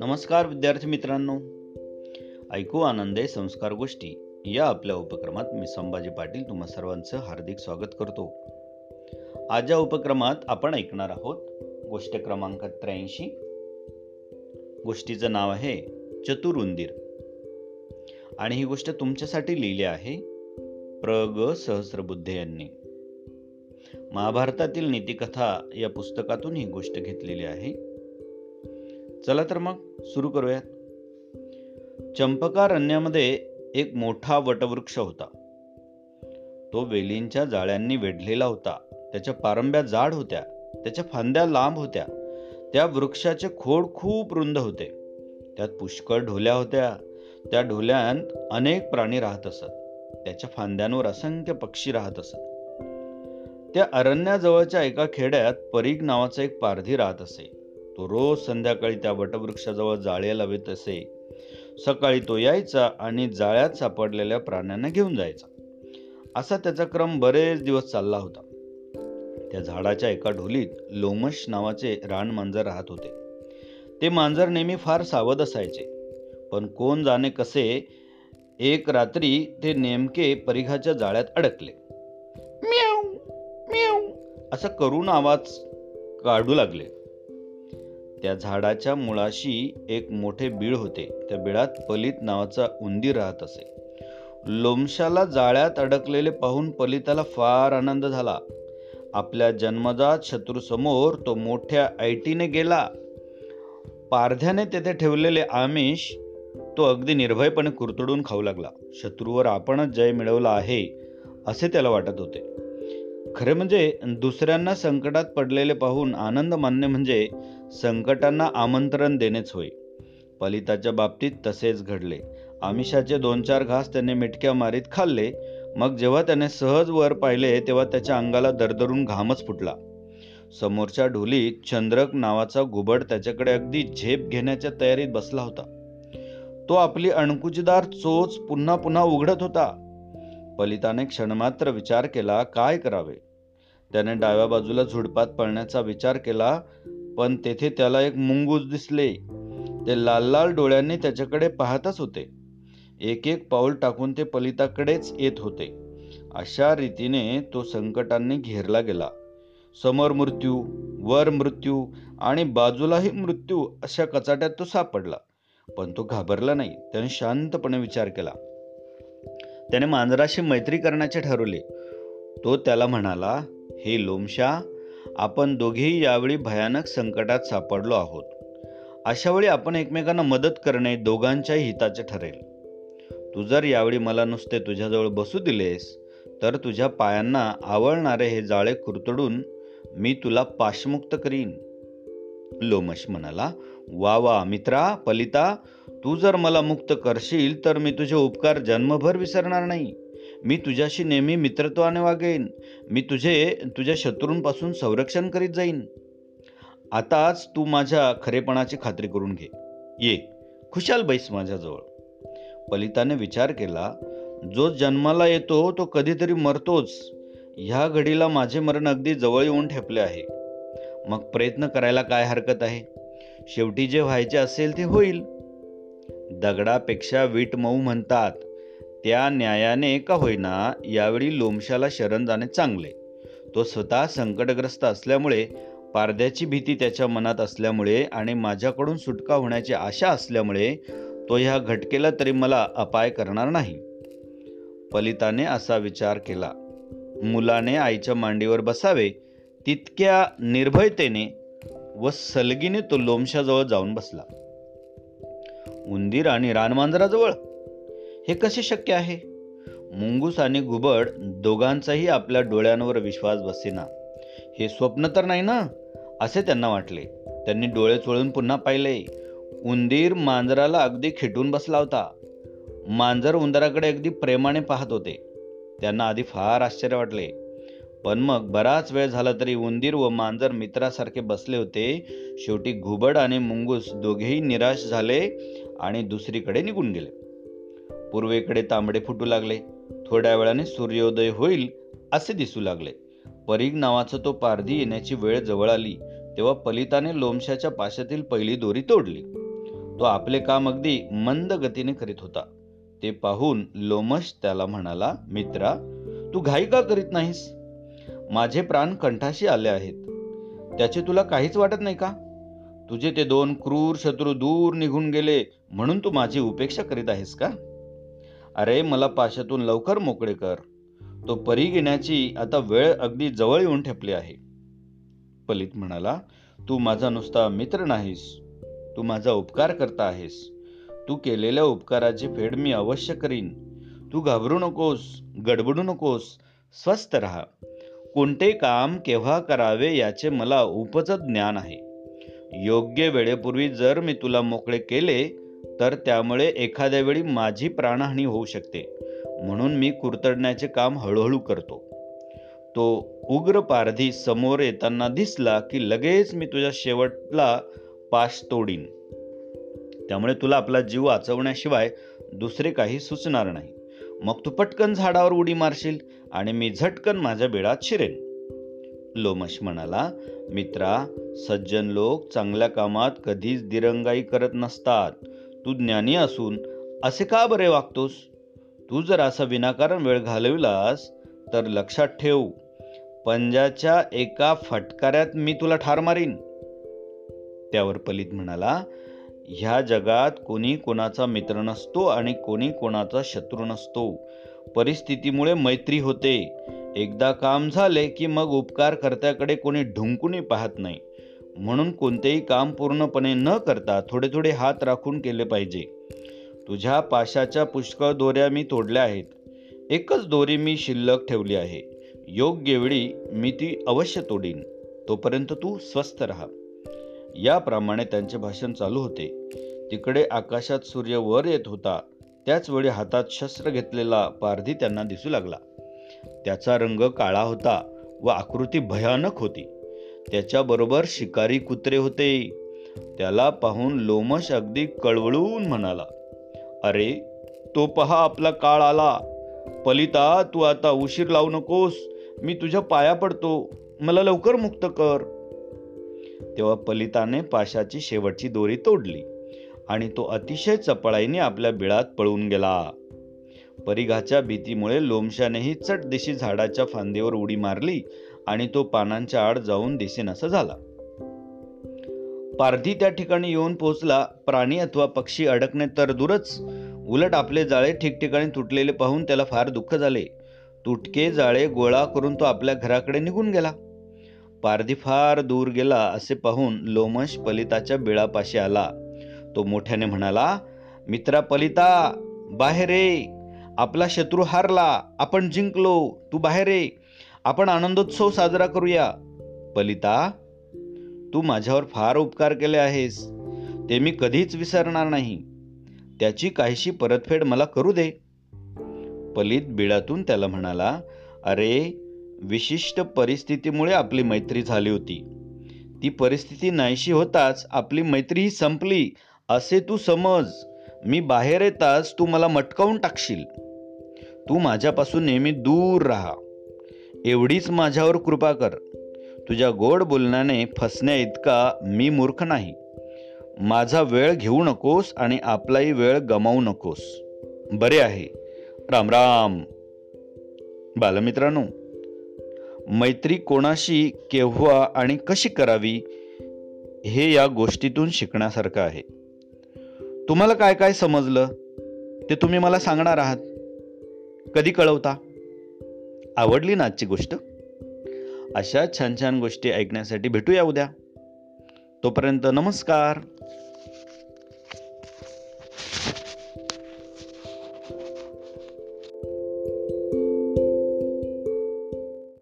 नमस्कार विद्यार्थी मित्रांनो. ऐकू आनंदे संस्कार गोष्टी या आपल्या उपक्रमात मी संभाजी पाटील तुम्हा सर्वांचं हार्दिक स्वागत करतो. आज या उपक्रमात आपण ऐकणार आहोत गोष्ट क्रमांक त्र्याऐंशी. गोष्टीचं नाव आहे चतुरुंदीर. आणि ही गोष्ट तुमच्यासाठी लिहिली आहे प्र. ग. सहस्रबुद्धे यांनी. महाभारतातील नीतिकथा या पुस्तकातून ही गोष्ट घेतलेली आहे. चला तर मग सुरू करूयात. चंपकारण्यामध्ये एक मोठा वटवृक्ष होता. तो वेलींच्या जाळ्यांनी वेढलेला होता. त्याच्या पारंब्या जाड होत्या. त्याच्या फांद्या लांब होत्या. त्या वृक्षाचे खोड खूप रुंद होते. त्यात पुष्कळ ढोल्या होत्या. त्या ढोल्यांत अनेक प्राणी राहत असत. त्याच्या फांद्यांवर असंख्य पक्षी राहत असत. त्या अरण्याजवळच्या एका खेड्यात परीग नावाचा एक पारधी राहत असे. तो रोज संध्याकाळी त्या वटवृक्षाजवळ जाळे लावित असे. सकाळी तो यायचा आणि जाळ्यात सापडलेल्या प्राण्यांना घेऊन जायचा. असा त्याचा क्रम बरेच दिवस चालला होता. त्या झाडाच्या एका ढोलीत लोमश नावाचे रान मांजर राहत होते. ते मांजर नेहमी फार सावध असायचे. पण कोण जाणे कसे एक रात्री ते नेमके परिघाच्या जाळ्यात अडकले. असा करून आवाज काढू लागले. त्या झाडाच्या मुळाशी एक मोठे बीळ होते. त्या बिळात पलित नावाचा उंदीर राहत असे. लोमशाला जाळ्यात अडकलेले पाहून पलिताला फार आनंद झाला. आपल्या जन्मजात शत्रूसमोर तो मोठ्या ऐटीने गेला. पारध्याने तेथे ठेवलेले आमिष तो अगदी निर्भयपणे कुरतडून खाऊ लागला. शत्रूवर आपणच जय मिळवला आहे असे त्याला वाटत होते. खरे म्हणजे दुसऱ्यांना संकटात पडलेले पाहून आनंद मानणे म्हणजे संकटांना आमंत्रण देणेच होय. पलिताच्या बाबतीत तसेच घडले. आमिषाचे दोन चार घास त्याने मिटक्या मारीत खाल्ले. मग जेव्हा त्याने सहज वर पाहिले तेव्हा त्याच्या अंगाला दरदरून घामच फुटला. समोरच्या ढोलीत चंद्रक नावाचा घुबड त्याच्याकडे अगदी झेप घेण्याच्या तयारीत बसला होता. तो आपली अणकुचीदार चोच पुन्हा पुन्हा उघडत होता. पलिताने क्षणमात्र विचार केला काय करावे? त्याने डाव्या बाजूला झुडपात पळण्याचा विचार केला पण तेथे त्याला एक मुंगूस दिसले. ते लाल लाल डोळ्यांनी त्याच्याकडे पाहतच होते. एक एक पाऊल टाकून ते पलिताकडेच येत होते. अशा रीतीने तो संकटांनी घेरला गेला. समोर मृत्यू वर मृत्यू आणि बाजूलाही मृत्यू अशा कचाट्यात तो सापडला. पण तो घाबरला नाही. त्याने शांतपणे विचार केला. त्याने मांजराशी मैत्री करण्याचे ठरवले. तो त्याला म्हणाला हे लोमशा आपण दोघेही यावेळी भयानक संकटात सापडलो आहोत. अशावेळी आपण एकमेकांना मदत करणे दोघांच्याही हिताचे ठरेल. तू जर यावेळी मला नुसते तुझ्याजवळ बसू दिलेस तर तुझ्या पायांना आवळणारे हे जाळे कुरतडून मी तुला पाशमुक्त करीन. लोमश म्हणाला वा वा मित्रा पलिता तू जर मला मुक्त करशील तर मी तुझे उपकार जन्मभर विसरणार नाही. मी तुझ्याशी नेहमी मित्रत्वाने वागेन. मी तुझे तुझ्या शत्रूंपासून संरक्षण करीत जाईन. आताच तू माझ्या खरेपणाची खात्री करून घे. ये खुशाल बैस माझ्याजवळ. पलिताने विचार केला जो जन्माला येतो तो कधीतरी मरतोच. ह्या घडीला माझे मरण अगदी जवळ येऊन ठेपले आहे. मग प्रयत्न करायला काय हरकत आहे? शेवटी जे व्हायचे असेल ते होईल. दगडापेक्षा वीट मऊ म्हणतात. त्या न्यायाने का होईना यावेळी लोमशाला शरण जाणे चांगले. तो स्वतः संकटग्रस्त असल्यामुळे पारद्याची भीती त्याच्या मनात असल्यामुळे आणि माझ्याकडून सुटका होण्याची आशा असल्यामुळे तो ह्या घटकेला तरी मला अपाय करणार नाही. पलिताने असा विचार केला. मुलाने आईच्या मांडीवर बसावे तितक्या निर्भयतेने व सलगीने तो लोमशाजवळ जाऊन बसला. उंदीर आणि रानमांजराजवळ? हे कसे शक्य आहे? मुंगूस आणि घुबड दोघांचाही आपल्या डोळ्यांवर विश्वास बसेना. हे स्वप्न तर नाही ना? असे त्यांना वाटले. त्यांनी डोळे चोळून पुन्हा पाहिले. उंदीर मांजराला अगदी खिटून बसला होता. मांजर उंदराकडे अगदी प्रेमाने पाहत होते. त्यांना आधी फार आश्चर्य वाटले. पण मग बराच वेळ झाला तरी उंदीर व मांजर मित्रासारखे बसले होते. शेवटी घुबड आणि मुंगूस दोघेही निराश झाले आणि दुसरीकडे निघून गेले. पूर्वेकडे तांबडे फुटू लागले. थोड्या वेळाने सूर्योदय होईल असे दिसू लागले. परीग नावाचा तो पारधी येण्याची वेळ जवळ आली तेव्हा पलिताने लोमशाच्या पाशातील पहिली दोरी तोडली. तो आपले काम अगदी मंद गतीने करीत होता. ते पाहून लोमश त्याला म्हणाला मित्रा तू घाई का करीत नाहीस? माझे प्राण कंठाशी आले आहेत. त्याचे तुला काहीच वाटत नाही का? तुझे ते दोन क्रूर शत्रू दूर निघून गेले म्हणून तू माझी उपेक्षा करीत आहेस का? अरे मला पाशातून लवकर मोकळे कर. तो परी घेण्याची आता वेळ अगदी जवळ येऊन ठेपली आहे. पलित म्हणाला तू माझा नुसता मित्र नाहीस. तू माझा उपकार करता आहेस. तू केलेल्या उपकाराची फेड मी अवश्य करीन. तू घाबरू नकोस गडबडू नकोस. स्वस्थ राहा. कोणते काम केव्हा करावे याचे मला उपजत ज्ञान आहे. योग्य वेळेपूर्वी जर मी तुला मोकळे केले तर त्यामुळे एखाद्या वेळी माझी प्राणहानी होऊ शकते. म्हणून मी कुरतडण्याचे काम हळूहळू करतो. तो उग्र पारधी समोर येताना दिसला की लगेच मी तुझ्या शेवटला पाश तोडीन. त्यामुळे तुला आपला जीव वाचवण्याशिवाय दुसरे काही सुचणार नाही. मग तू पटकन झाडावर उडी मारशील आणि मी झटकन माझ्या बिळात शिरेन. लोमश म्हणाला मित्रा सज्जन लोक चांगल्या कामात कधीच दिरंगाई करत नसतात. तू ज्ञानी असून असे का बरे वागतोस? तू जर असा विनाकारण वेळ घालविलास तर लक्षात ठेव पंजाच्या एका फटकाऱ्यात मी तुला ठार मारीन. त्यावर पलित म्हणाला ह्या जगात कोणी कोणाचा मित्र नसतो आणि कोणी कोणाचा शत्रू नसतो. परिस्थितीमुळे मैत्री होते. एकदा काम झाले की मग उपकारकर्त्याकडे कोणी ढुंकूनही पाहत नाही. म्हणून कोणतेही काम पूर्णपणे न करता थोडे थोडे हात राखून केले पाहिजे. तुझ्या पाशाच्या पुष्कळ दोऱ्या मी तोडल्या आहेत. एकच दोरी मी शिल्लक ठेवली आहे. योग्य वेळी मी ती अवश्य तोडीन. तोपर्यंत तू स्वस्थ राहा. याप्रमाणे त्यांचे भाषण चालू होते. तिकडे आकाशात सूर्य वर येत होता. त्याचवेळी हातात शस्त्र घेतलेला पारधी त्यांना दिसू लागला. त्याचा रंग काळा होता व आकृती भयानक होती. त्याच्याबरोबर शिकारी कुत्रे होते. त्याला पाहून लोमश अगदी कळवळून म्हणाला अरे तो पहा आपला काळ आला. पलिता तू आता उशीर लावू नकोस. मी तुझ्या पाया पडतो. मला लवकर मुक्त कर. तेव्हा पलिताने पाशाची शेवटची दोरी तोडली आणि तो अतिशय चपळाईने आपल्या बिळात पळून गेला. परिघाच्या भीतीमुळे लोमशानेही चट दिशी झाडाच्या फांदीवर उडी मारली आणि तो पानांच्या आड जाऊन दिसेनासा झाला. पारधी त्या ठिकाणी येऊन पोहोचला. प्राणी अथवा पक्षी अडकणे तर दूरच. उलट आपले जाळे ठिकठिकाणी तुटलेले पाहून त्याला फार दुःख झाले. तुटके जाळे गोळा करून तो आपल्या घराकडे निघून गेला. पारधी फार दूर गेला असे पाहून लोमश पलिताच्या बिळापाशी आला. तो मोठ्याने म्हणाला मित्रा पलिता बाहेर ये. आपला शत्रू हारला. आपण जिंकलो. तू बाहेर ये. आपण आनंदोत्सव साजरा करूया. पलिता तू माझ्यावर फार उपकार केले आहेस. ते मी कधीच विसरणार नाही. त्याची काहीशी परतफेड मला करू दे. पलित बिळातून त्याला म्हणाला अरे विशिष्ट परिस्थितीमुळे आपली मैत्री झाली होती. ती परिस्थिती नाहीशी होताच आपली मैत्री संपली. असे तू समज. मी बाहेर येताच तू मला मटकावून टाकशील. तू माझ्यापासून नेहमी दूर राहा. एवढीच माझ्यावर कृपा कर. तुझ्या गोड बोलण्याने फसण्या इतका मी मूर्ख नाही. माझा वेळ घेऊ नकोस आणि आपलाही वेळ गमावू नकोस. बरे आहे. राम राम. बालमित्रांनो मैत्री कोणाशी केव्हा आणि कशी करावी हे या गोष्टीतून शिकण्यासारखं आहे. तुम्हाला काय काय समजलं? ते तुम्ही मला सांगणार आहात. कधी कळवता? आवडली ना आजची गोष्ट? अशा छान छान गोष्टी ऐकण्यासाठी भेटूया उद्या. तोपर्यंत नमस्कार.